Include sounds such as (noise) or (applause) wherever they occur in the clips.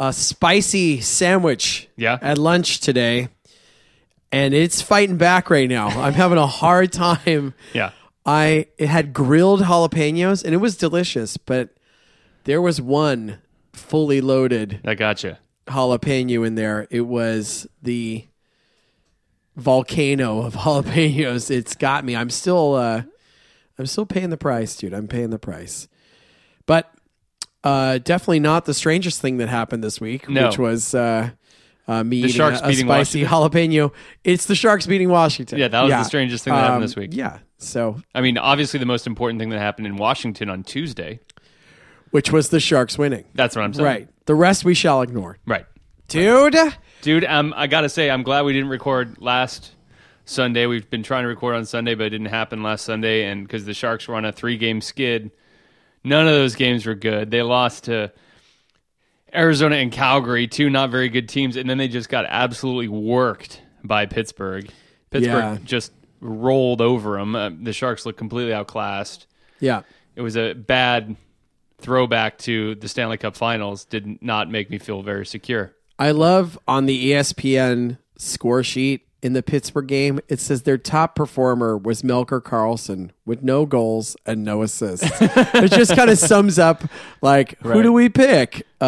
a spicy sandwich Yeah? at lunch today, and it's fighting back right now. (laughs) I'm having a hard time. yeah, I it had grilled jalapenos, and it was delicious, but there was one fully loaded I gotcha. jalapeno in there. It was the volcano of (laughs) jalapenos. It's got me. I'm still uh I'm still paying the price, dude. I'm paying the price. Uh definitely not the strangest thing that happened this week, No. which was uh uh, me eating Sharks a, spicy jalapeno. It's the Sharks beating Washington. Yeah, that was the strangest thing that happened Um, this week. Yeah. So, I mean, obviously, the most important thing that happened in Washington on Tuesday. which was the Sharks winning. That's what I'm saying. Right. The rest we shall ignore. Right. Dude. Dude, um, I gotta say, I'm glad we didn't record last Sunday. We've been trying to record on Sunday, but it didn't happen last Sunday, and because the Sharks were on a three-game skid, none of those games were good. They lost to Arizona and Calgary, two not very good teams, and then they just got absolutely worked by Pittsburgh. Pittsburgh Yeah. just rolled over them. Uh, the Sharks looked completely outclassed. Yeah. It was a bad throwback to the Stanley Cup Finals. Did not make me feel very secure. I love on the ESPN score sheet in the Pittsburgh game, it says their top performer was Melker Karlsson with no goals and no assists. (laughs) it just kind of sums up like, who Right. do we pick? Uh,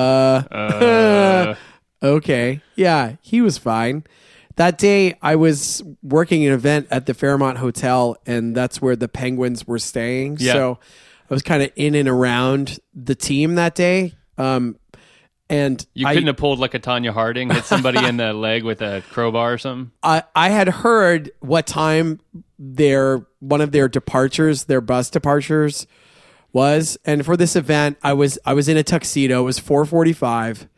Uh, (laughs) okay. Yeah, he was fine. That day, I was working an event at the Fairmont Hotel, and that's where the Penguins were staying. Yeah. So I was kind of in and around the team that day. Um, and You couldn't have pulled like a Tonya Harding, hit somebody in the (laughs) leg with a crowbar or something. I, I had heard what time their one of their departures, their bus departures was. And for this event, I was I was in a tuxedo. It was 445.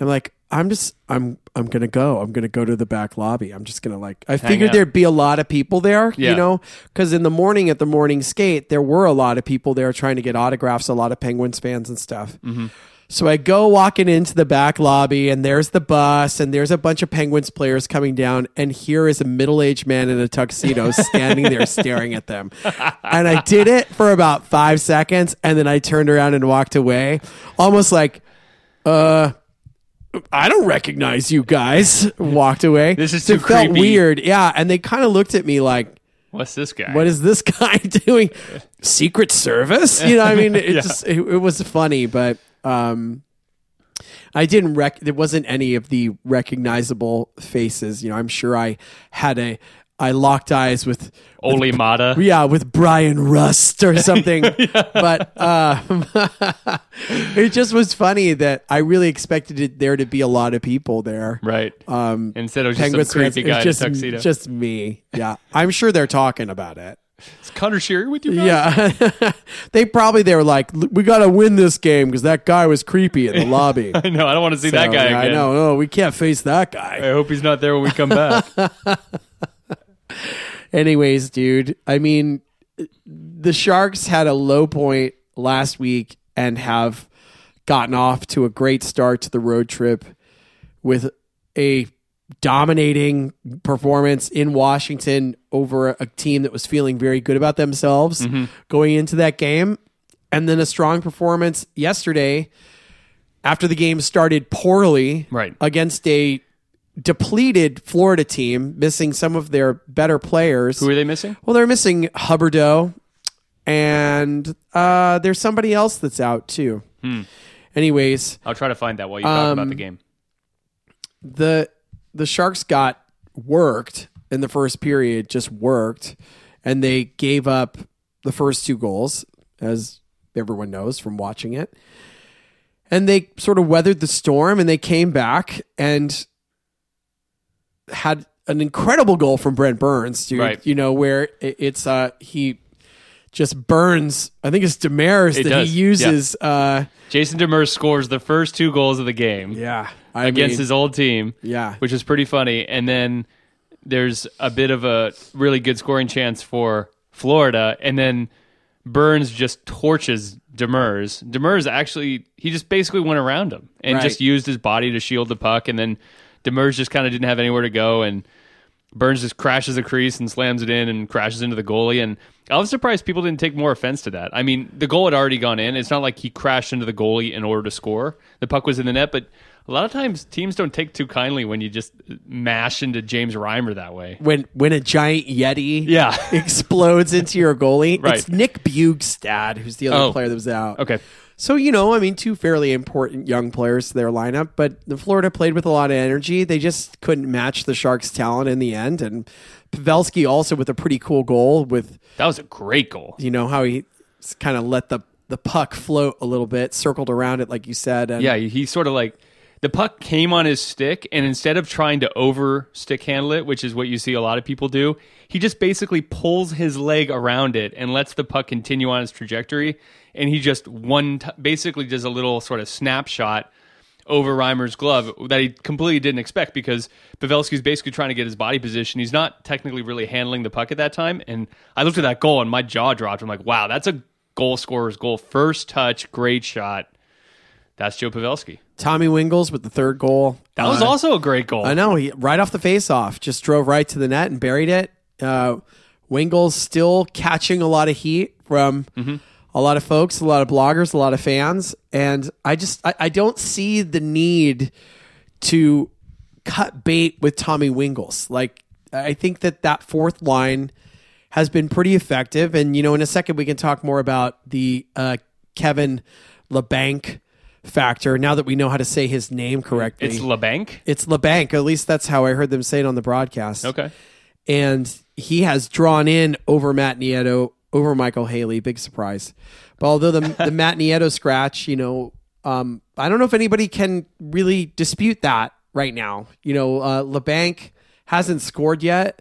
I'm like, I'm just I'm I'm gonna go. I'm gonna go to the back lobby. I'm just gonna like I figured out. there'd be a lot of people there, Yeah. you know, because in the morning at the morning skate, there were a lot of people there trying to get autographs, a lot of Penguins fans and stuff. Mm-hmm. So I go walking into the back lobby, and there's the bus, and there's a bunch of Penguins players coming down, and here is a middle aged man in a tuxedo (laughs) standing there staring at them. And I did it for about five seconds, and then I turned around and walked away, almost like, uh, I don't recognize you guys. Walked away. This is it too felt creepy. weird. Yeah, and they kind of looked at me like, What's this guy? what is this (laughs) guy doing? Secret Service? You know, I mean, (laughs) it just it, it was funny, but um, I didn't rec. There wasn't any of the recognizable faces. You know, I'm sure I had a I locked eyes with. Olli Maatta? Yeah, with Bryan Rust or something, (laughs) but um, (laughs) it just was funny that I really expected it, there to be a lot of people there. Right. Um, Instead of just Penguins some creepy guy just in tuxedo. just me. Yeah, I'm sure they're talking about it. Conor Sheary with you guys? Yeah, (laughs) they probably they were like, we got to win this game because that guy was creepy in the (laughs) lobby. I know. I don't want to see that guy yeah, again. I know. No, we can't face that guy. I hope he's not there when we come back. (laughs) Anyways, dude, I mean, the Sharks had a low point last week and have gotten off to a great start to the road trip with a dominating performance in Washington over a team that was feeling very good about themselves going into that game. And then a strong performance yesterday after the game started poorly Right. against a depleted Florida team, missing some of their better players. Who are they missing? Well, they're missing Huberdeau, and uh, there's somebody else that's out too. Anyways, I'll try to find that while you talk about Um, the game. the the Sharks got worked in the first period, just worked, and they gave up the first two goals, as everyone knows from watching it. And they sort of weathered the storm, and they came back and had an incredible goal from Brent Burns, dude. Right. You know where it's uh he just burns. I think it's Demers It that does, he uses. Uh, Jason Demers scores the first two goals of the game. yeah, I against mean, his old team. Yeah. which is pretty funny. And then there's a bit of a really good scoring chance for Florida, and then Burns just torches Demers. Demers actually he just basically went around him and Right. just used his body to shield the puck, and then Demers just kind of didn't have anywhere to go, and Burns just crashes the crease and slams it in and crashes into the goalie. And I was surprised people didn't take more offense to that. I mean, the goal had already gone in. It's not like he crashed into the goalie in order to score. The puck was in the net, but a lot of times teams don't take too kindly when you just mash into James Reimer that way. when when a giant yeti Yeah. (laughs) explodes into your goalie. Right. It's Nick Bjugstad, who's the other Oh. player that was out. Okay. So, you know, I mean, two fairly important young players to their lineup, but the Florida played with a lot of energy. They just couldn't match the Sharks' talent in the end. And Pavelski also with a pretty cool goal with, That was a great goal. you know, how he kind of let the, the puck float a little bit, circled around it, like you said. And Yeah, he sort of like the puck came on his stick, and instead of trying to over stick handle it, which is what you see a lot of people do, he just basically pulls his leg around it and lets the puck continue on its trajectory. And he just one t- basically does a little sort of snapshot over Reimer's glove that he completely didn't expect because Pavelski's basically trying to get his body position. He's not technically really handling the puck at that time. And I looked at that goal and my jaw dropped. I'm like, wow, that's a goal scorer's goal. First touch, great shot. That's Joe Pavelski. Tommy Wingels with the third goal. That was Uh, also a great goal. I know. He right off the face off, just drove right to the net and buried it. Uh, Wingels still catching a lot of heat from a lot of folks, a lot of bloggers, a lot of fans, and I just I, I don't see the need to cut bait with Tommy Wingels. Like I think that that fourth line has been pretty effective, and you know, in a second we can talk more about the uh, Kevin Labanc factor. Now that we know how to say his name correctly, It's Labanc. it's Labanc. At least that's how I heard them say it on the broadcast. Okay. And he has drawn in over Matt Nieto, over Michael Haley. Big surprise. But although the, the (laughs) Matt Nieto scratch, you know, um, I don't know if anybody can really dispute that right now. You know, uh, Labanc hasn't scored yet,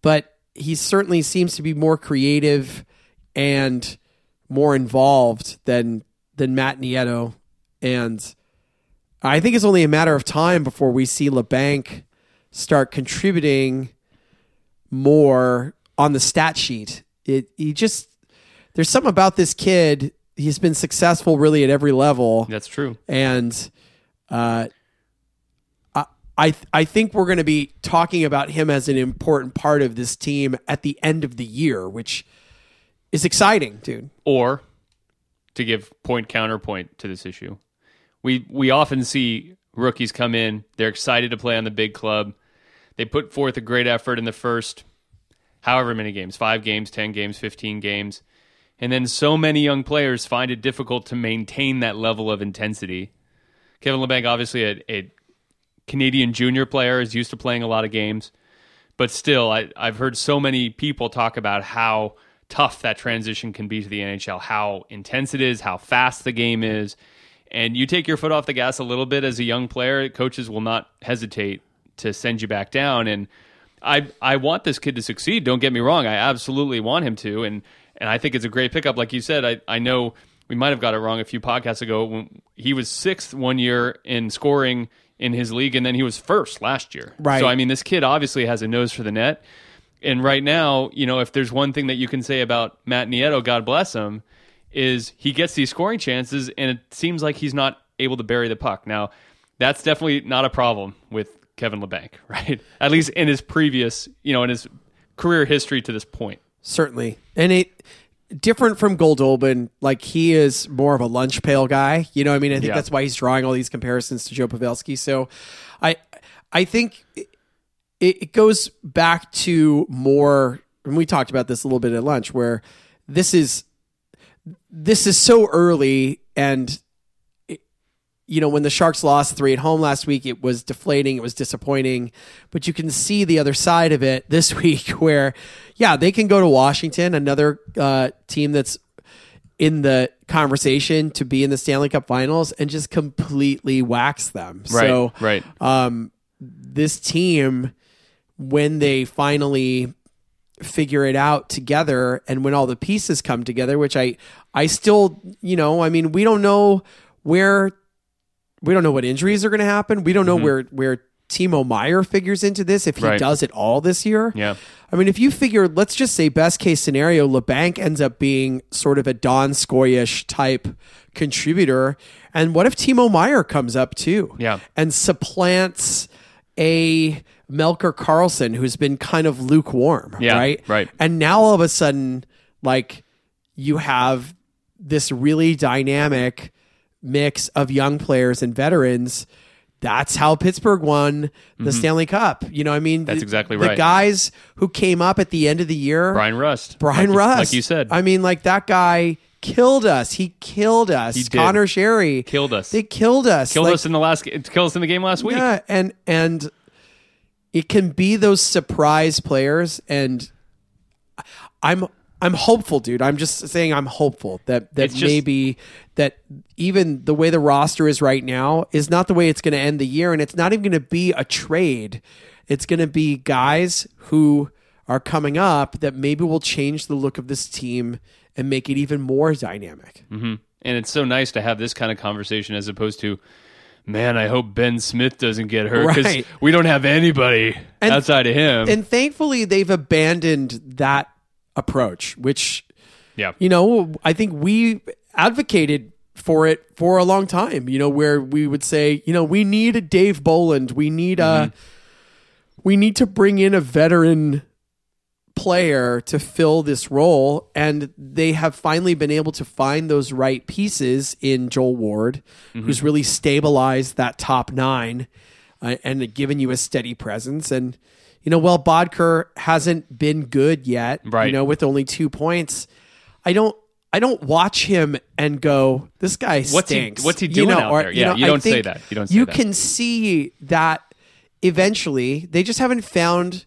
but he certainly seems to be more creative and more involved than than Matt Nieto. And I think it's only a matter of time before we see Labanc start contributing more on the stat sheet. It he just there's something about this kid. He's been successful really at every level, That's true. and uh, I I I think we're going to be talking about him as an important part of this team at the end of the year, which is exciting, dude. Or to give point counterpoint to this issue, we we often see rookies come in. They're excited to play on the big club. They put forth a great effort in the first however many games, five games, ten games, fifteen games. And then so many young players find it difficult to maintain that level of intensity. Kevin Labanc, obviously a, a Canadian junior player, is used to playing a lot of games. But still, I, I've heard so many people talk about how tough that transition can be to the NHL, how intense it is, how fast the game is. And you take your foot off the gas a little bit as a young player, coaches will not hesitate to send you back down. And I I want this kid to succeed. Don't get me wrong. I absolutely want him to. And and I think it's a great pickup. Like you said, I, I know we might have got it wrong a few podcasts ago when he was sixth one year in scoring in his league, and then he was first last year. Right. So I mean, this kid obviously has a nose for the net. And right now, you know, if there's one thing that you can say about Matt Nieto, God bless him, is he gets these scoring chances, and it seems like he's not able to bury the puck. Now, that's definitely not a problem with Kevin Labanc, (laughs) right? At least in his previous, you know, in his career history to this point. Certainly. And it different from Goldobin, like he is more of a lunch pail guy. You know, what I mean, I think Yeah. that's why he's drawing all these comparisons to Joe Pavelski. So, I I think it, it goes back to more. And we talked about this a little bit at lunch, where this is this is so early and you know, when the Sharks lost three at home last week, it was deflating, it was disappointing. But you can see the other side of it this (laughs) week where, yeah, they can go to Washington, another uh, team that's in the conversation to be in the Stanley Cup finals and just completely wax them. so, right. um, this team, when they finally figure it out together and when all the pieces come together, which I, I still, you know, I mean, we don't know where we don't know what injuries are going to happen. We don't know where where Timo Meier figures into this if he Mm-hmm. Right. does it all this year. Yeah. I mean, if you figure, let's just say best case scenario, Labanc ends up being sort of a Don Skoyish type contributor. And what if Timo Meier comes up too? Yeah. And supplants a Melker Karlsson who's been kind of lukewarm. Yeah, Right. right. And now all of a sudden, like, you have this really dynamic mix of young players and veterans. That's how Pittsburgh won the Stanley Cup. You know, I mean, Mm-hmm. That's the- exactly the right. guys who came up at the end of the year, Bryan Rust. Bryan like you- Rust, like you said, I mean, like that guy killed us. He killed us. He. Conor Sheary Killed us. They killed us. killed Like, us in the last. Killed us in the game last week. yeah, and and it can be those surprise players, and I'm I'm hopeful, dude. I'm just saying I'm hopeful that that just- maybe that even the way the roster is right now is not the way it's going to end the year, and it's not even going to be a trade. It's going to be guys who are coming up that maybe will change the look of this team and make it even more dynamic. Mm-hmm. And it's so nice to have this kind of conversation as opposed to, man, I hope Ben Smith doesn't get hurt because Right. we don't have anybody And- outside of him. And thankfully, they've abandoned that approach, which yeah. you know, I think we advocated for it for a long time, you know, where we would say, you know, we need a Dave Bolland. We need a, mm-hmm. we need to bring in a veteran player to fill this role. And they have finally been able to find those right pieces in Joel Ward, who's really stabilized that top nine uh, and given you a steady presence. And, you know, well, Boedker hasn't been good yet, Right. you know, with only two points. I don't. I don't watch him and go, "This guy What's he- stinks." what's he You doing know, out or, there? you Yeah, know, you don't say that. You don't say You that. can see that eventually they just haven't found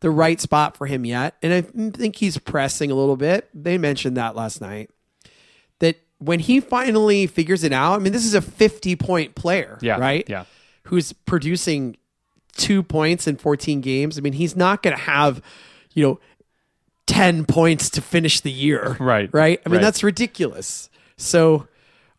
the right spot for him yet, and I think he's pressing a little bit. They mentioned that last night. That when he finally figures it out, I mean, this is a fifty-point player, Yeah, right? yeah. who's producing two points in 14 games. I mean, he's not going to have, you know, 10 points to finish the year. Right, Right. I mean, right. that's ridiculous. So,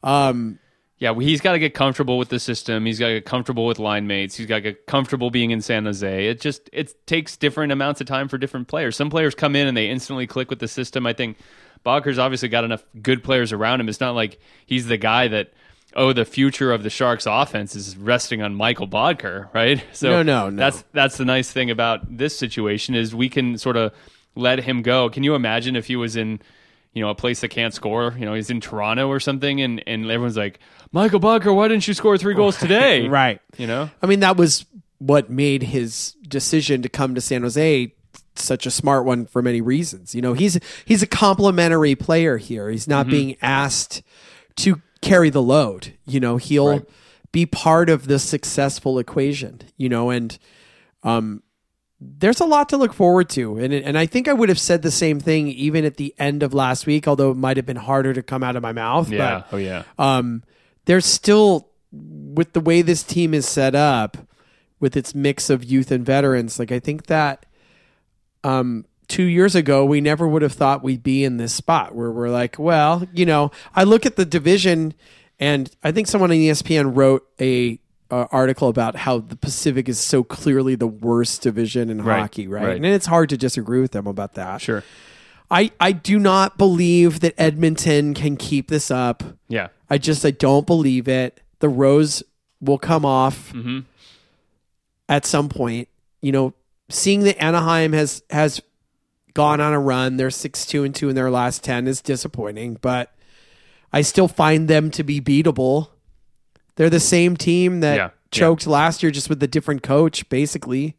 um, Yeah, he's got to get comfortable with the system. He's got to get comfortable with line mates. He's got to get comfortable being in San Jose. It just it takes different amounts of time for different players. Some players come in and they instantly click with the system. I think Boedker's obviously got enough good players around him. It's not like he's the guy that oh the future of the Sharks offense is resting on Michael Boedker, right? (laughs) So No, no, no. That's that's the nice thing about this situation is we can sort of let him go. Can you imagine if he was in you know, a place that can't score. You know, he's in Toronto or something, and, and everyone's like, Michael Barker, why didn't you score three goals (laughs) today? right. You know? I mean, that was what made his decision to come to San Jose such a smart one for many reasons. You know, he's he's a complimentary player here. He's not being asked to carry the load. You know, he'll Right. be part of the successful equation. You know, and um, there's a lot to look forward to. And and I think I would have said the same thing even at the end of last week, although it might have been harder to come out of my mouth. Yeah. But oh, yeah. um, there's still with the way this team is set up with its mix of youth and veterans like i think that um two years ago we never would have thought we'd be in this spot where we're like well you know i look at the division and i think someone on espn wrote a uh, article about how the pacific is so clearly the worst division in Right, hockey right? right. and it's hard to disagree with them about that Sure. i i do not believe that edmonton can keep this up Yeah. I just I don't believe it. The rose will come off Mm-hmm. at some point. You know, seeing that Anaheim has has gone on a run, they're six two and two in their last ten is disappointing, but I still find them to be beatable. They're the same team that Yeah, yeah. choked last year, just with a different coach, basically.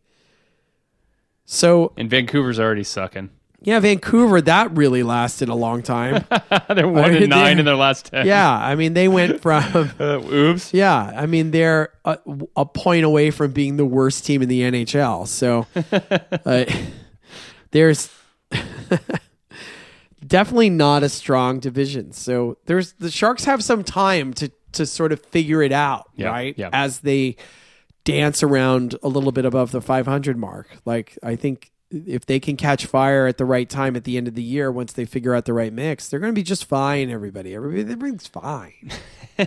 So And Vancouver's already sucking. yeah, Vancouver that really lasted a long time. (laughs) they're one I mean, and nine in their last ten. yeah, I mean they went from (laughs) Uh, oops. Yeah, I mean they're a, a point away from being the worst team in the NHL. So (laughs) uh, there's definitely not a strong division. So there's the Sharks have some time to to sort of figure it out, Yeah, right? yeah. As they dance around a little bit above the 500 mark. Like I think if they can catch fire at the right time at the end of the year, once they figure out the right mix, they're going to be just fine. Everybody, everybody, everything's fine. (laughs)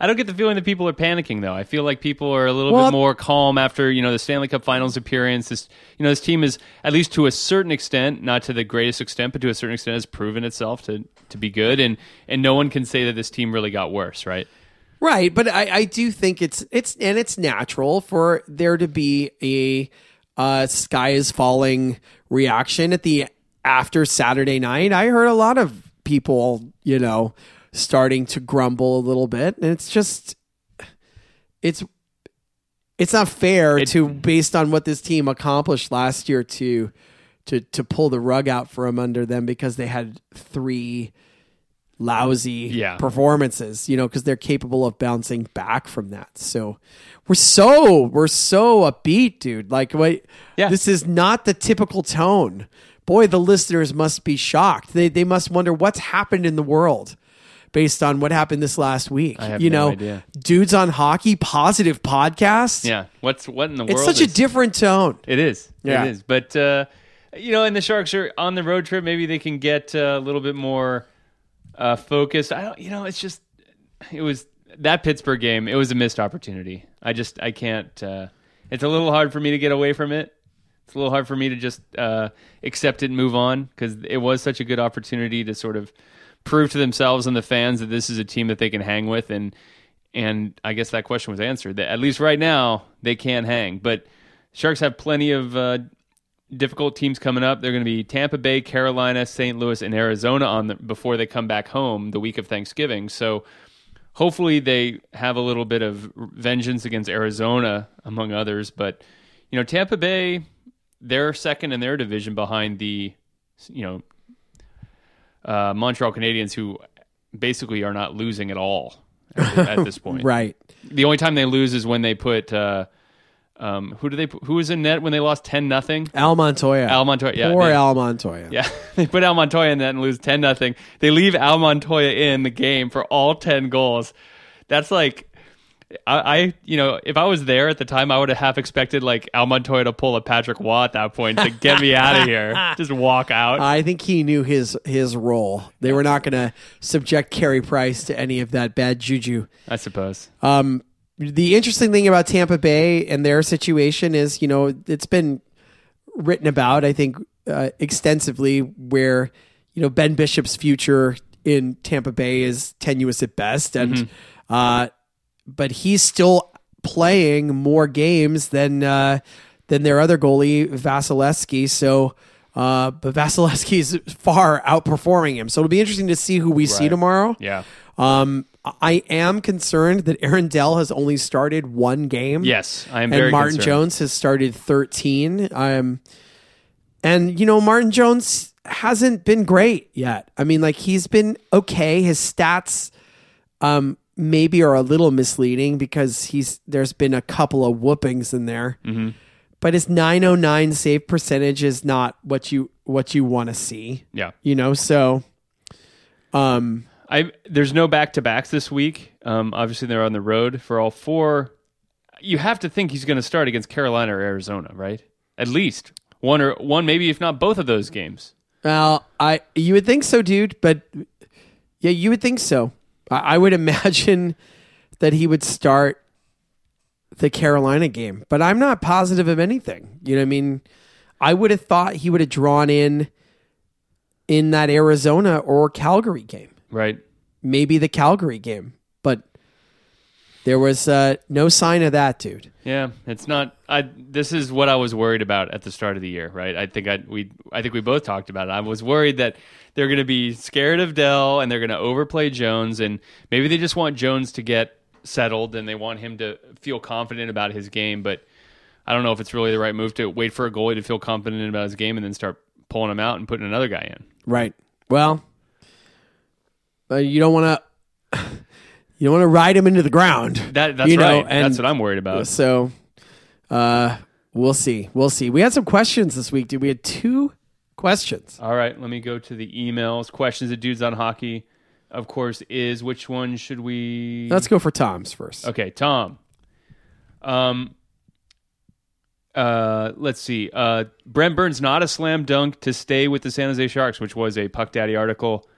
I don't get the feeling that people are panicking though. I feel like people are a little Well- bit more calm after you know the Stanley Cup Finals appearance. This you know this team is at least to a certain extent, not to the greatest extent, but to a certain extent, has proven itself to to be good, and and no one can say that this team really got worse, right? Right, but I, I do think it's it's and it's natural for there to be a uh, sky is falling reaction at the after Saturday night. I heard a lot of people, you know, starting to grumble a little bit, and it's just it's it's not fair It- to based on what this team accomplished last year to to to pull the rug out from under them because they had three lousy Yeah. performances, you know, because they're capable of bouncing back from that. So we're so we're so upbeat, dude. Like, wait, Yeah. this is not the typical tone. Boy, the listeners must be shocked. They they must wonder what's happened in the world based on what happened this last week. You no know, idea. dudes on hockey positive podcast. Yeah. What's what in the it's world? It's such a different tone. It is. Yeah. It is. But uh, you know, and the Sharks are on the road trip. Maybe they can get uh, a little bit more uh, focused. I don't. You know, it's just it was that Pittsburgh game. It was a missed opportunity. I just I can't. Uh, it's a little hard for me to get away from it. It's a little hard for me to just uh, accept it and move on because it was such a good opportunity to sort of prove to themselves and the fans that this is a team that they can hang with and and I guess that question was answered. That at least right now they can hang, but Sharks have plenty of uh, difficult teams coming up. They're going to be Tampa Bay, Carolina, St. Louis, and Arizona on the, before they come back home the week of Thanksgiving. So hopefully they have a little bit of vengeance against Arizona, among others. But you know, Tampa Bay, they're second in their division behind the you know uh, Montreal Canadiens, who basically are not losing at all at, at this (laughs) point. Right. The only time they lose is when they put uh, um, who do they who was in net when they lost ten nothing? Al Montoya. Al Montoya. Yeah, Poor they- Al Montoya. yeah, (laughs) they put Al Montoya in that and lose ten nothing. They leave Al Montoya in the game for all ten goals. That's like, I, I you know, if I was there at the time, I would have half expected like Al Montoya to pull a Patrick Roy at that point to get me out of (laughs) here, just walk out. I think he knew his his role. They were not going to subject Carey Price to any of that bad juju. I suppose. Um, the interesting thing about Tampa Bay and their situation is, you know, it's been written about, I think, uh, extensively, where you know Ben Bishop's future in Tampa Bay is tenuous at best, and uh, but he's still playing more games than uh, than their other goalie Vasilevskiy. So. Uh, but Vasilevskiy is far outperforming him, so it'll be interesting to see who we see tomorrow. Yeah. Um, I am concerned that Aaron Dell has only started one game. Yes, I am and Martin concerned. Jones has started thirteen. Um, and you know Martin Jones hasn't been great yet. I mean, like he's been okay. His stats, um, maybe are a little misleading because he's there's been a couple of whoopings in there. Mm-hmm. But his 909 save percentage is not what you what you want to see. Yeah. You know, so um I there's no back to backs this week. Um, obviously they're on the road for all four. You have to think he's going to start against Carolina or Arizona, right? At least one or one, maybe if not both of those games. Well, I you would think so, dude, but yeah, you would think so. I, I would (laughs) imagine that he would start the Carolina game, but I'm not positive of anything. You know, what I mean, I would have thought he would have drawn in in that Arizona or Calgary game, Right. maybe the Calgary game, but there was uh, no sign of that, dude. Yeah, it's not. I this is what I was worried about at the start of the year, right? I think I we I think we both talked about it. I was worried that they're going to be scared of Dell and they're going to overplay Jones, and maybe they just want Jones to get settled and they want him to feel confident about his game. But I don't know if it's really the right move to wait for a goalie to feel confident about his game and then start pulling him out and putting another guy in. Right. Well, uh, you don't want to. (laughs) You don't want to ride him into the ground. That that's you know, right. and that's what I'm worried about. So, uh, we'll see. We'll see. We had some questions this week, dude. We had two questions. All right, let me go to the emails. Questions at dudes on hockey. Of course, is which one should we? Let's go for Tom's first. Okay, Tom. Um. Uh, let's see. Uh, Brent Burns not a slam dunk to stay with the San Jose Sharks, which was a Puck Daddy article.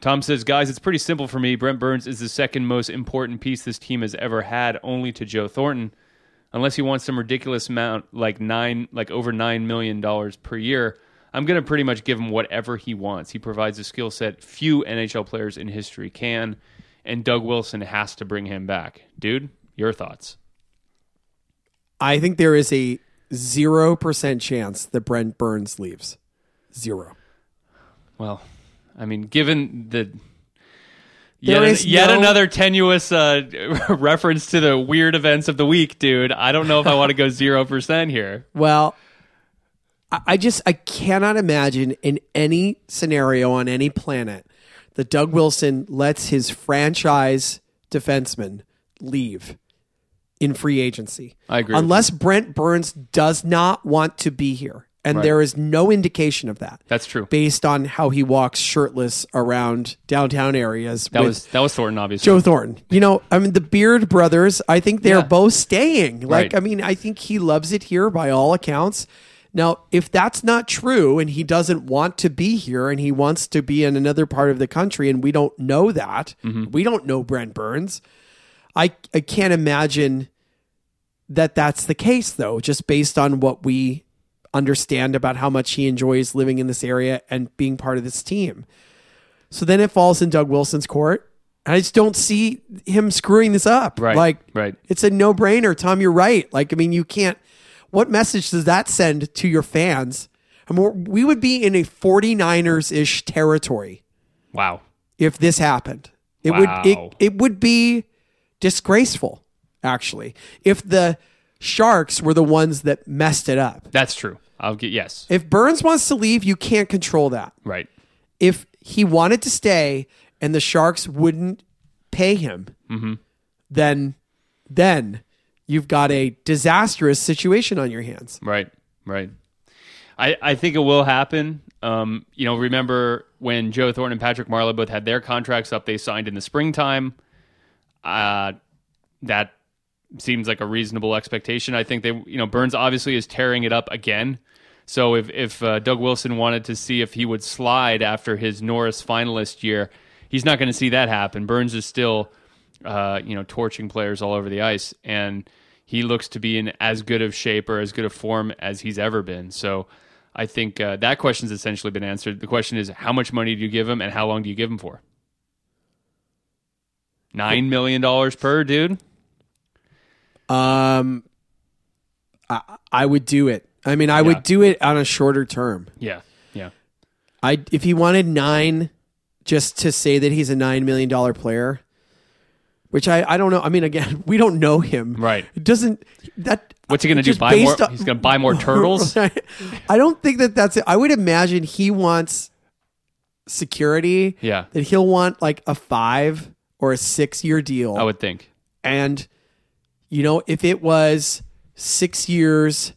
Tom says, guys, it's pretty simple for me. Brent Burns is the second most important piece this team has ever had, only to Joe Thornton. Unless he wants some ridiculous amount, like nine, like over nine million dollars per year, I'm gonna pretty much give him whatever he wants. He provides a skill set few NHL players in history can, and Doug Wilson has to bring him back. Dude, your thoughts? I think there is a 0% chance that Brent Burns leaves. Zero. Well, I mean, given the yet, is yet no- another tenuous uh, (laughs) reference to the weird events of the week, dude. I don't know if I want to go zero percent here. Well, I just I cannot imagine in any scenario on any planet that Doug Wilson lets his franchise defenseman leave in free agency. I agree Unless Brent Burns does not want to be here. And Right. there is no indication of that. That's true. Based on how he walks shirtless around downtown areas. That was that was Thornton, obviously. Joe Thornton. You know, I mean, the Beard brothers, I think they're Yeah. both staying. Like, Right. I mean, I think he loves it here by all accounts. Now, if that's not true and he doesn't want to be here and he wants to be in another part of the country and we don't know that, Mm-hmm. we don't know Brent Burns, I, I can't imagine that that's the case, though, just based on what we understand about how much he enjoys living in this area and being part of this team. So then it falls in Doug Wilson's court. And I just don't see him screwing this up. Right, Like, right. it's a no brainer. Tom, you're right. Like, I mean, you can't. What message does that send to your fans? I mean, we're- would be in a 49ers ish territory Wow. if this happened. It Wow. would it, it would be disgraceful, actually, if the Sharks were the ones that messed it up. That's true. I'll get yes. If Burns wants to leave, you can't control that. Right. If he wanted to stay and the Sharks wouldn't pay him, mm-hmm. then then you've got a disastrous situation on your hands. Right. Right. I, I think it will happen. Um, you know, remember when Joe Thornton and Patrick Marleau both had their contracts up, they signed in the springtime. Uh, that seems like a reasonable expectation. I think they, you know, Burns obviously is tearing it up again. So if if uh, Doug Wilson wanted to see if he would slide after his Norris finalist year, he's not going to see that happen. Burns is still, uh, you know, torching players all over the ice, and he looks to be in as good of shape or as good of form as he's ever been. So. I think uh, that question's essentially been answered. The question is, how much money do you give him, and how long do you give him for? Nine million dollars per dude. Um, I, I would do it. I mean, I Yeah. would do it on a shorter term. Yeah, yeah. I if he wanted nine, just to say that he's a nine million dollar player, which I I don't know. I mean, again, (laughs) we don't know him. Right. It doesn't that. What's he gonna do, buy more- on- he's gonna buy more (laughs) turtles? I don't think that that's it. I would imagine he wants security. Yeah. That he'll want like a five or a six year deal. I would think. And, you know, if it was six years,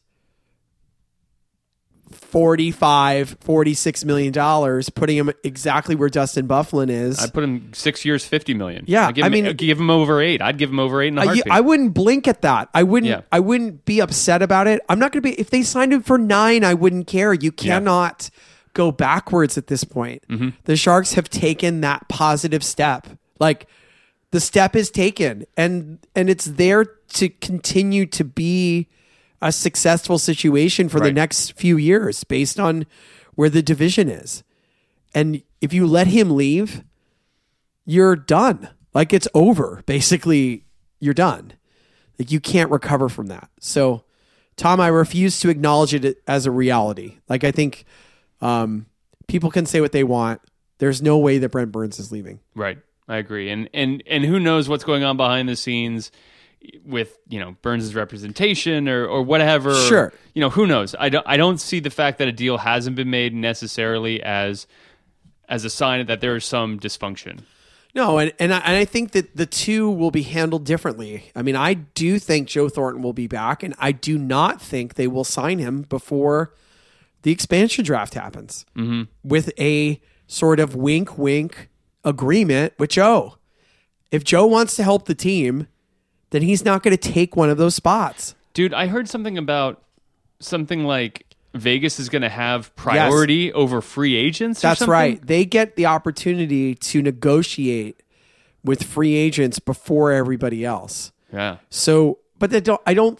45, 46 million dollars, putting him exactly where Dustin Byfuglien is. I'd put him six years, fifty million. Yeah, I'd give I mean- I'd give him over eight. I'd give him over eight in a heartbeat. I wouldn't blink at that. I wouldn't. Yeah. I wouldn't be upset about it. I'm not going to be. If they signed him for nine, I wouldn't care. You cannot go backwards at this point. Mm-hmm. The Sharks have taken that positive step. Like the step is taken, and and it's there to continue to be a successful situation for the next few years, based on where the division is. And if you let him leave, you're done. Like it's over. Basically, you're done. Like you can't recover from that. So, Tom, I refuse to acknowledge it as a reality. Like I think um, people can say what they want. There's no way that Brent Burns is leaving. Right. I agree. And and and who knows what's going on behind the scenes with, you know, Burns' representation or or whatever. Sure. You know, who knows? I don't I don't see the fact that a deal hasn't been made necessarily as as a sign that there is some dysfunction. No, and and I, and I think that the two will be handled differently. I mean, I do think Joe Thornton will be back, and I do not think they will sign him before the expansion draft happens mm-hmm. with a sort of wink, wink agreement with Joe. If Joe wants to help the team, then he's not going to take one of those spots. Dude, I heard something about something like Vegas is going to have priority over free agents. or That's something? right. They get the opportunity to negotiate with free agents before everybody else. Yeah. So, but they don't. I don't.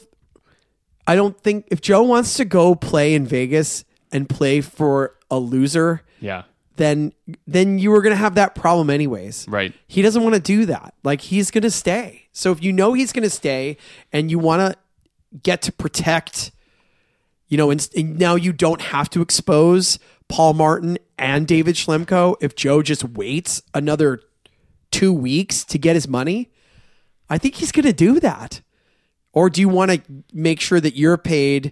I don't think if Joe wants to go play in Vegas and play for a loser, Yeah. then then you were going to have that problem anyways. Right. He doesn't want to do that. Like he's going to stay. So if you know he's going to stay and you want to get to protect, you know, and, and now you don't have to expose Paul Martin and David Schlemko if Joe just waits another two weeks to get his money. I think he's going to do that. Or do you want to make sure that you're paid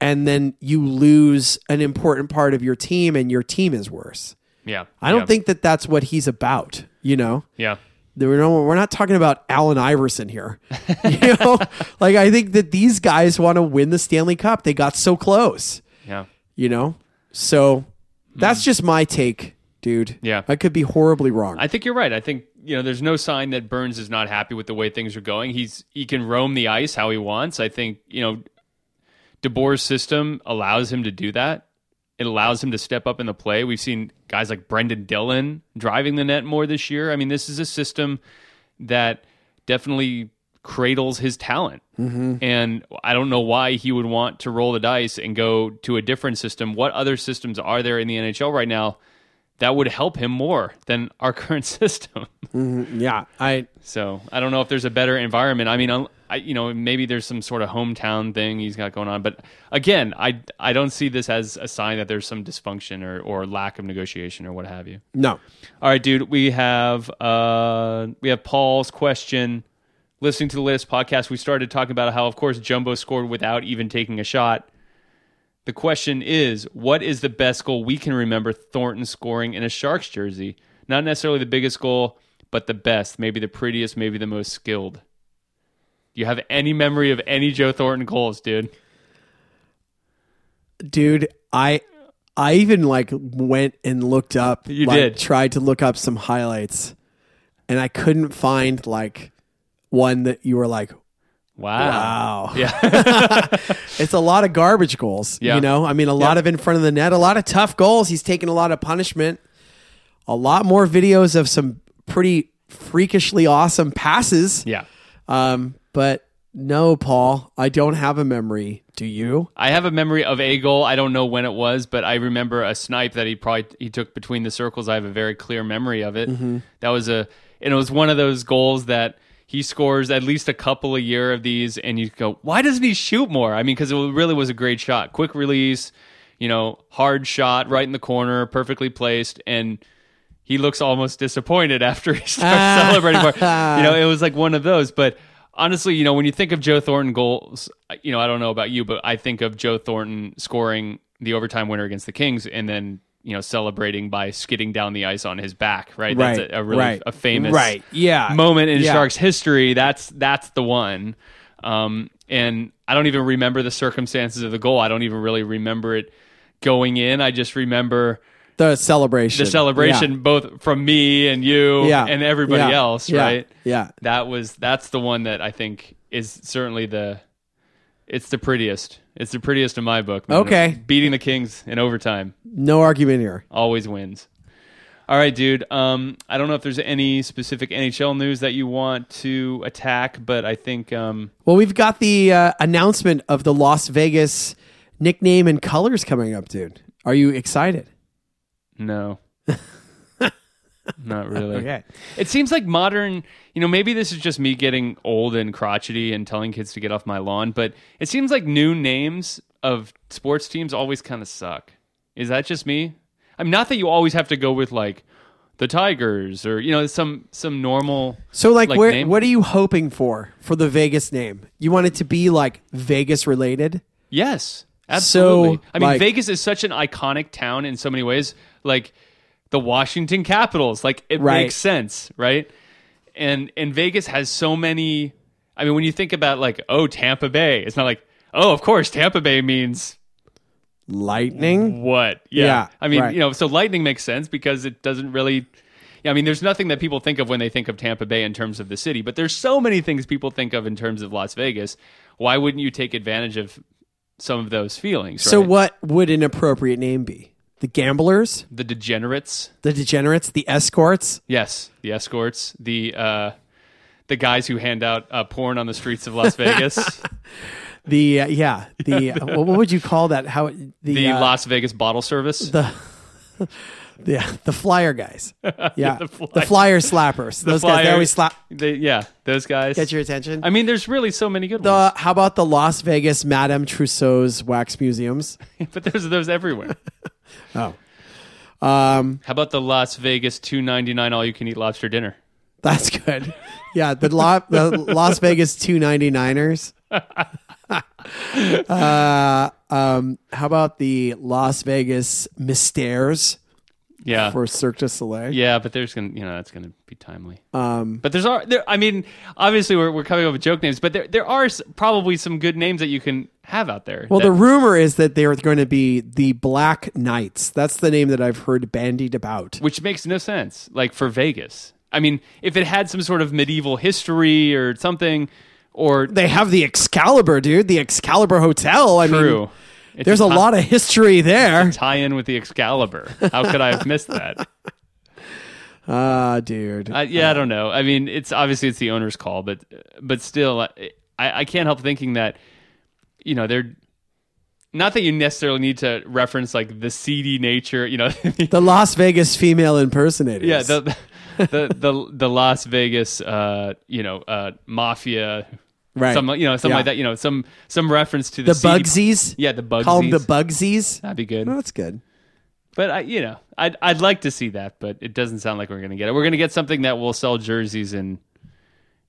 and then you lose an important part of your team and your team is worse? Yeah. I don't Yeah. think that that's what he's about. You know, Yeah. We're no, we're not talking about Allen Iverson here. (laughs) you know, like I think that these guys want to win the Stanley Cup. They got so close. Yeah. You know, so that's just my take, dude. Yeah. I could be horribly wrong. I think you're right. I think you know there's no sign that Burns is not happy with the way things are going. He's he can roam the ice how he wants. I think you know DeBoer's system allows him to do that. It allows him to step up in the play. We've seen guys like Brendan Dillon driving the net more this year. I mean, this is a system that definitely cradles his talent. Mm-hmm. And I don't know why he would want to roll the dice and go to a different system. What other systems are there in the NHL right now that would help him more than our (laughs) current system? Mm-hmm. yeah, I So I don't know if there's a better environment. I mean, I, you know, maybe there's some sort of hometown thing he's got going on. But again, I, I don't see this as a sign that there's some dysfunction or, or lack of negotiation or what have you. no. All right, dude. We have uh, we have Paul's question. Listening to the latest podcast, we started talking about how, of course, Jumbo scored without even taking a shot. The question is, what is the best goal we can remember Thornton scoring in a Sharks jersey? Not necessarily the biggest goal, but the best, maybe the prettiest, maybe the most skilled. Do you have any memory of any Joe Thornton goals, dude? dude i i even like went and looked up You like, did. tried to look up some highlights and i couldn't find like one that you were like Wow. wow Yeah. (laughs) it's a lot of garbage goals Yeah. you know i mean a lot of in front of the net a lot of tough goals he's taken a lot of punishment a lot more videos of some pretty freakishly awesome passes yeah. um but no paul i don't have a memory do you I have a memory of a goal. I don't know when it was, but I remember a snipe that he probably he took between the circles. I have a very clear memory of it. Mm-hmm. That was a and it was one of those goals that he scores at least a couple a year of these, and you go, why doesn't he shoot more? I mean, because it really was a great shot, quick release, you know, hard shot, right in the corner, perfectly placed, and he looks almost disappointed (laughs) after he starts (laughs) celebrating more. You know, it was like one of those. But honestly, you know, when you think of Joe Thornton goals, you know, I don't know about you, but I think of Joe Thornton scoring the overtime winner against the Kings and then, you know, celebrating by skidding down the ice on his back, right? That's Right, a, a really right, a famous right, yeah, moment in yeah. Sharks history. That's that's the one. Um, and I don't even remember the circumstances of the goal. I don't even really remember it going in. I just remember the celebration the celebration Yeah. both from me and you Yeah. and everybody Yeah. else, right? Yeah. That was that's the one that I think is certainly the it's the prettiest. It's the prettiest in my book. man. Okay. Beating the Kings in overtime No argument here. always wins. All right, dude. Um, I don't know if there's any specific NHL news that you want to attack, but I think um, Well, we've got the uh, announcement of the Las Vegas nickname and colors coming up, dude. Are you excited? No, (laughs) not really. Okay. It seems like modern, you know, maybe this is just me getting old and crotchety and telling kids to get off my lawn, but it seems like new names of sports teams always kind of suck. Is that just me? I mean, not that you always have to go with like the Tigers or you know some some normal. So, like, Like where, name? what are you hoping for for the Vegas name? You want it to be like Vegas related? Yes, absolutely. So, I mean, like- Vegas is such an iconic town in so many ways. Like the Washington Capitals, like it Right. makes sense, right? And and Vegas has so many. I mean, when you think about like, oh, Tampa Bay, it's not like, oh, of course, Tampa Bay means Lightning? what? Yeah. Yeah, I mean, right. you know, so lightning makes sense because it doesn't really. Yeah, I mean, there's nothing that people think of when they think of Tampa Bay in terms of the city, but there's so many things people think of in terms of Las Vegas. Why wouldn't you take advantage of some of those feelings. So right? what would an appropriate name be? The gamblers, the degenerates? the degenerates, the escorts. Yes, the escorts, the uh, the guys who hand out uh, porn on the streets of Las Vegas, (laughs) The uh, yeah, the (laughs) uh, what would you call that? How the the uh, Las Vegas bottle service. the (laughs) the the flyer guys. Yeah, the the, flyer- flyer slappers. Those guys they always slap. They- yeah, those guys. Get your attention. I mean, there's really so many good the ones, how about the Las Vegas Madame Tussaud's wax museums? but there's those everywhere. Oh, um, How about the Las Vegas two ninety nine all you can eat lobster dinner? that's good. Yeah, the La- the Las Vegas two ninety niners. (laughs) uh, um, how about the Las Vegas Mystères Yeah, for Cirque du Soleil? yeah, but there's gonna you know that's gonna be timely. Um, But there's are there. I mean, obviously we're we're coming up with joke names, but there there are probably some good names that you can have out there. well, that- the rumor is that they're going to be the Black Knights. That's the name that I've heard bandied about. which makes no sense. Like for Vegas, I mean, if it had some sort of medieval history or something, or They have the Excalibur, dude. The Excalibur Hotel. I true, mean, It's there's a lot of history there. tie in with the Excalibur. How could I have missed that? (laughs) Ah, dude. Uh, yeah, I don't know. I mean, it's obviously it's the owner's call, but but still, I I can't help thinking that you know they're not that you necessarily need to reference like the seedy nature. You know, the Las Vegas female impersonators. yeah, the the the the Las Vegas, uh, you know, uh, mafia. right. Some, you know, something Yeah. like that. You know, some some reference to the, the seedy- Bugsies. Yeah, the Bugsies. Call them the Bugsies. That'd be good. Oh, that's good. But I, you know, I'd I'd like to see that, but it doesn't sound like we're gonna get it. We're gonna get something that will sell jerseys in,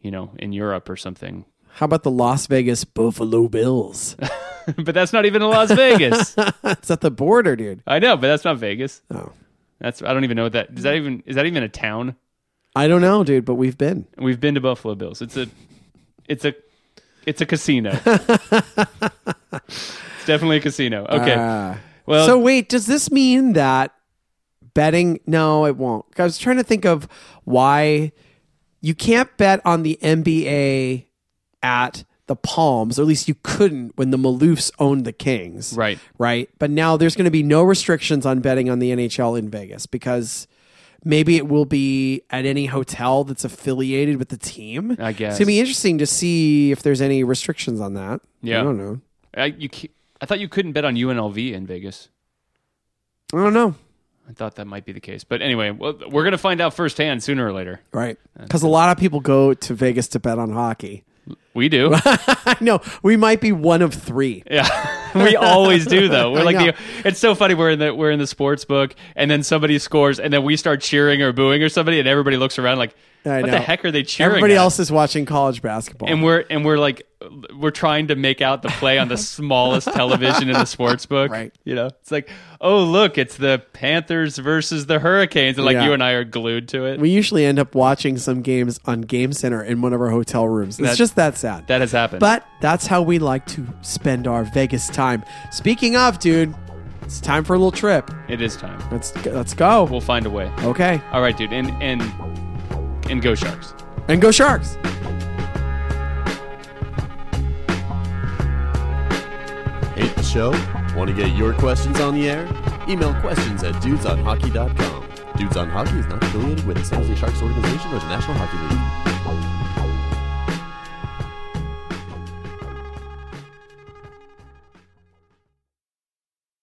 you know, in Europe or something. How about the Las Vegas Buffalo Bills? (laughs) but that's not even in Las Vegas. (laughs) it's at the border, dude. I know, but that's not Vegas. Oh, That's I don't even know what that is. That even is that even a town? I don't know, dude, but we've been. We've been to Buffalo Bill's. It's a, it's a, it's a casino. (laughs) it's definitely a casino. Okay. Ah. well, so wait, does this mean that betting? No, it won't. I was trying to think of why you can't bet on the NBA at the Palms, or at least you couldn't when the Maloofs owned the Kings. right. right? But now there's going to be no restrictions on betting on the NHL in Vegas because maybe it will be at any hotel that's affiliated with the team. I guess. It's going to be interesting to see if there's any restrictions on that. Yeah. I don't know. I, you, I thought you couldn't bet on UNLV in Vegas. I don't know. I thought that might be the case. But anyway, well, we're going to find out firsthand sooner or later. Right. Because a lot of people go to Vegas to bet on hockey. We do. (laughs) I know. We might be one of three. yeah. (laughs) we always do though. (laughs) We're like the, it's so funny we're in the we're in the sports book and then somebody scores and then we start cheering or booing or somebody and everybody looks around like I what know. the heck are they cheering? Everybody at? else is watching college basketball. and we're and we're like we're trying to make out the play on the smallest television in the sports book Right. you know it's like oh look it's the panthers versus the hurricanes and like Yeah. you and i are glued to it we usually end up watching some games on Game Center in one of our hotel rooms. It's That- just that sad. that has happened But that's how we like to spend our Vegas time. Speaking of, dude, it's time for a little trip. it is time Let's let's go. we'll find a way Okay, all right dude and and and go sharks and go Sharks. Hate the show? Want to get your questions on the air? Email questions at dudesonhockey.com. Dudes on Hockey is not affiliated with the San Jose Sharks organization or the National Hockey League.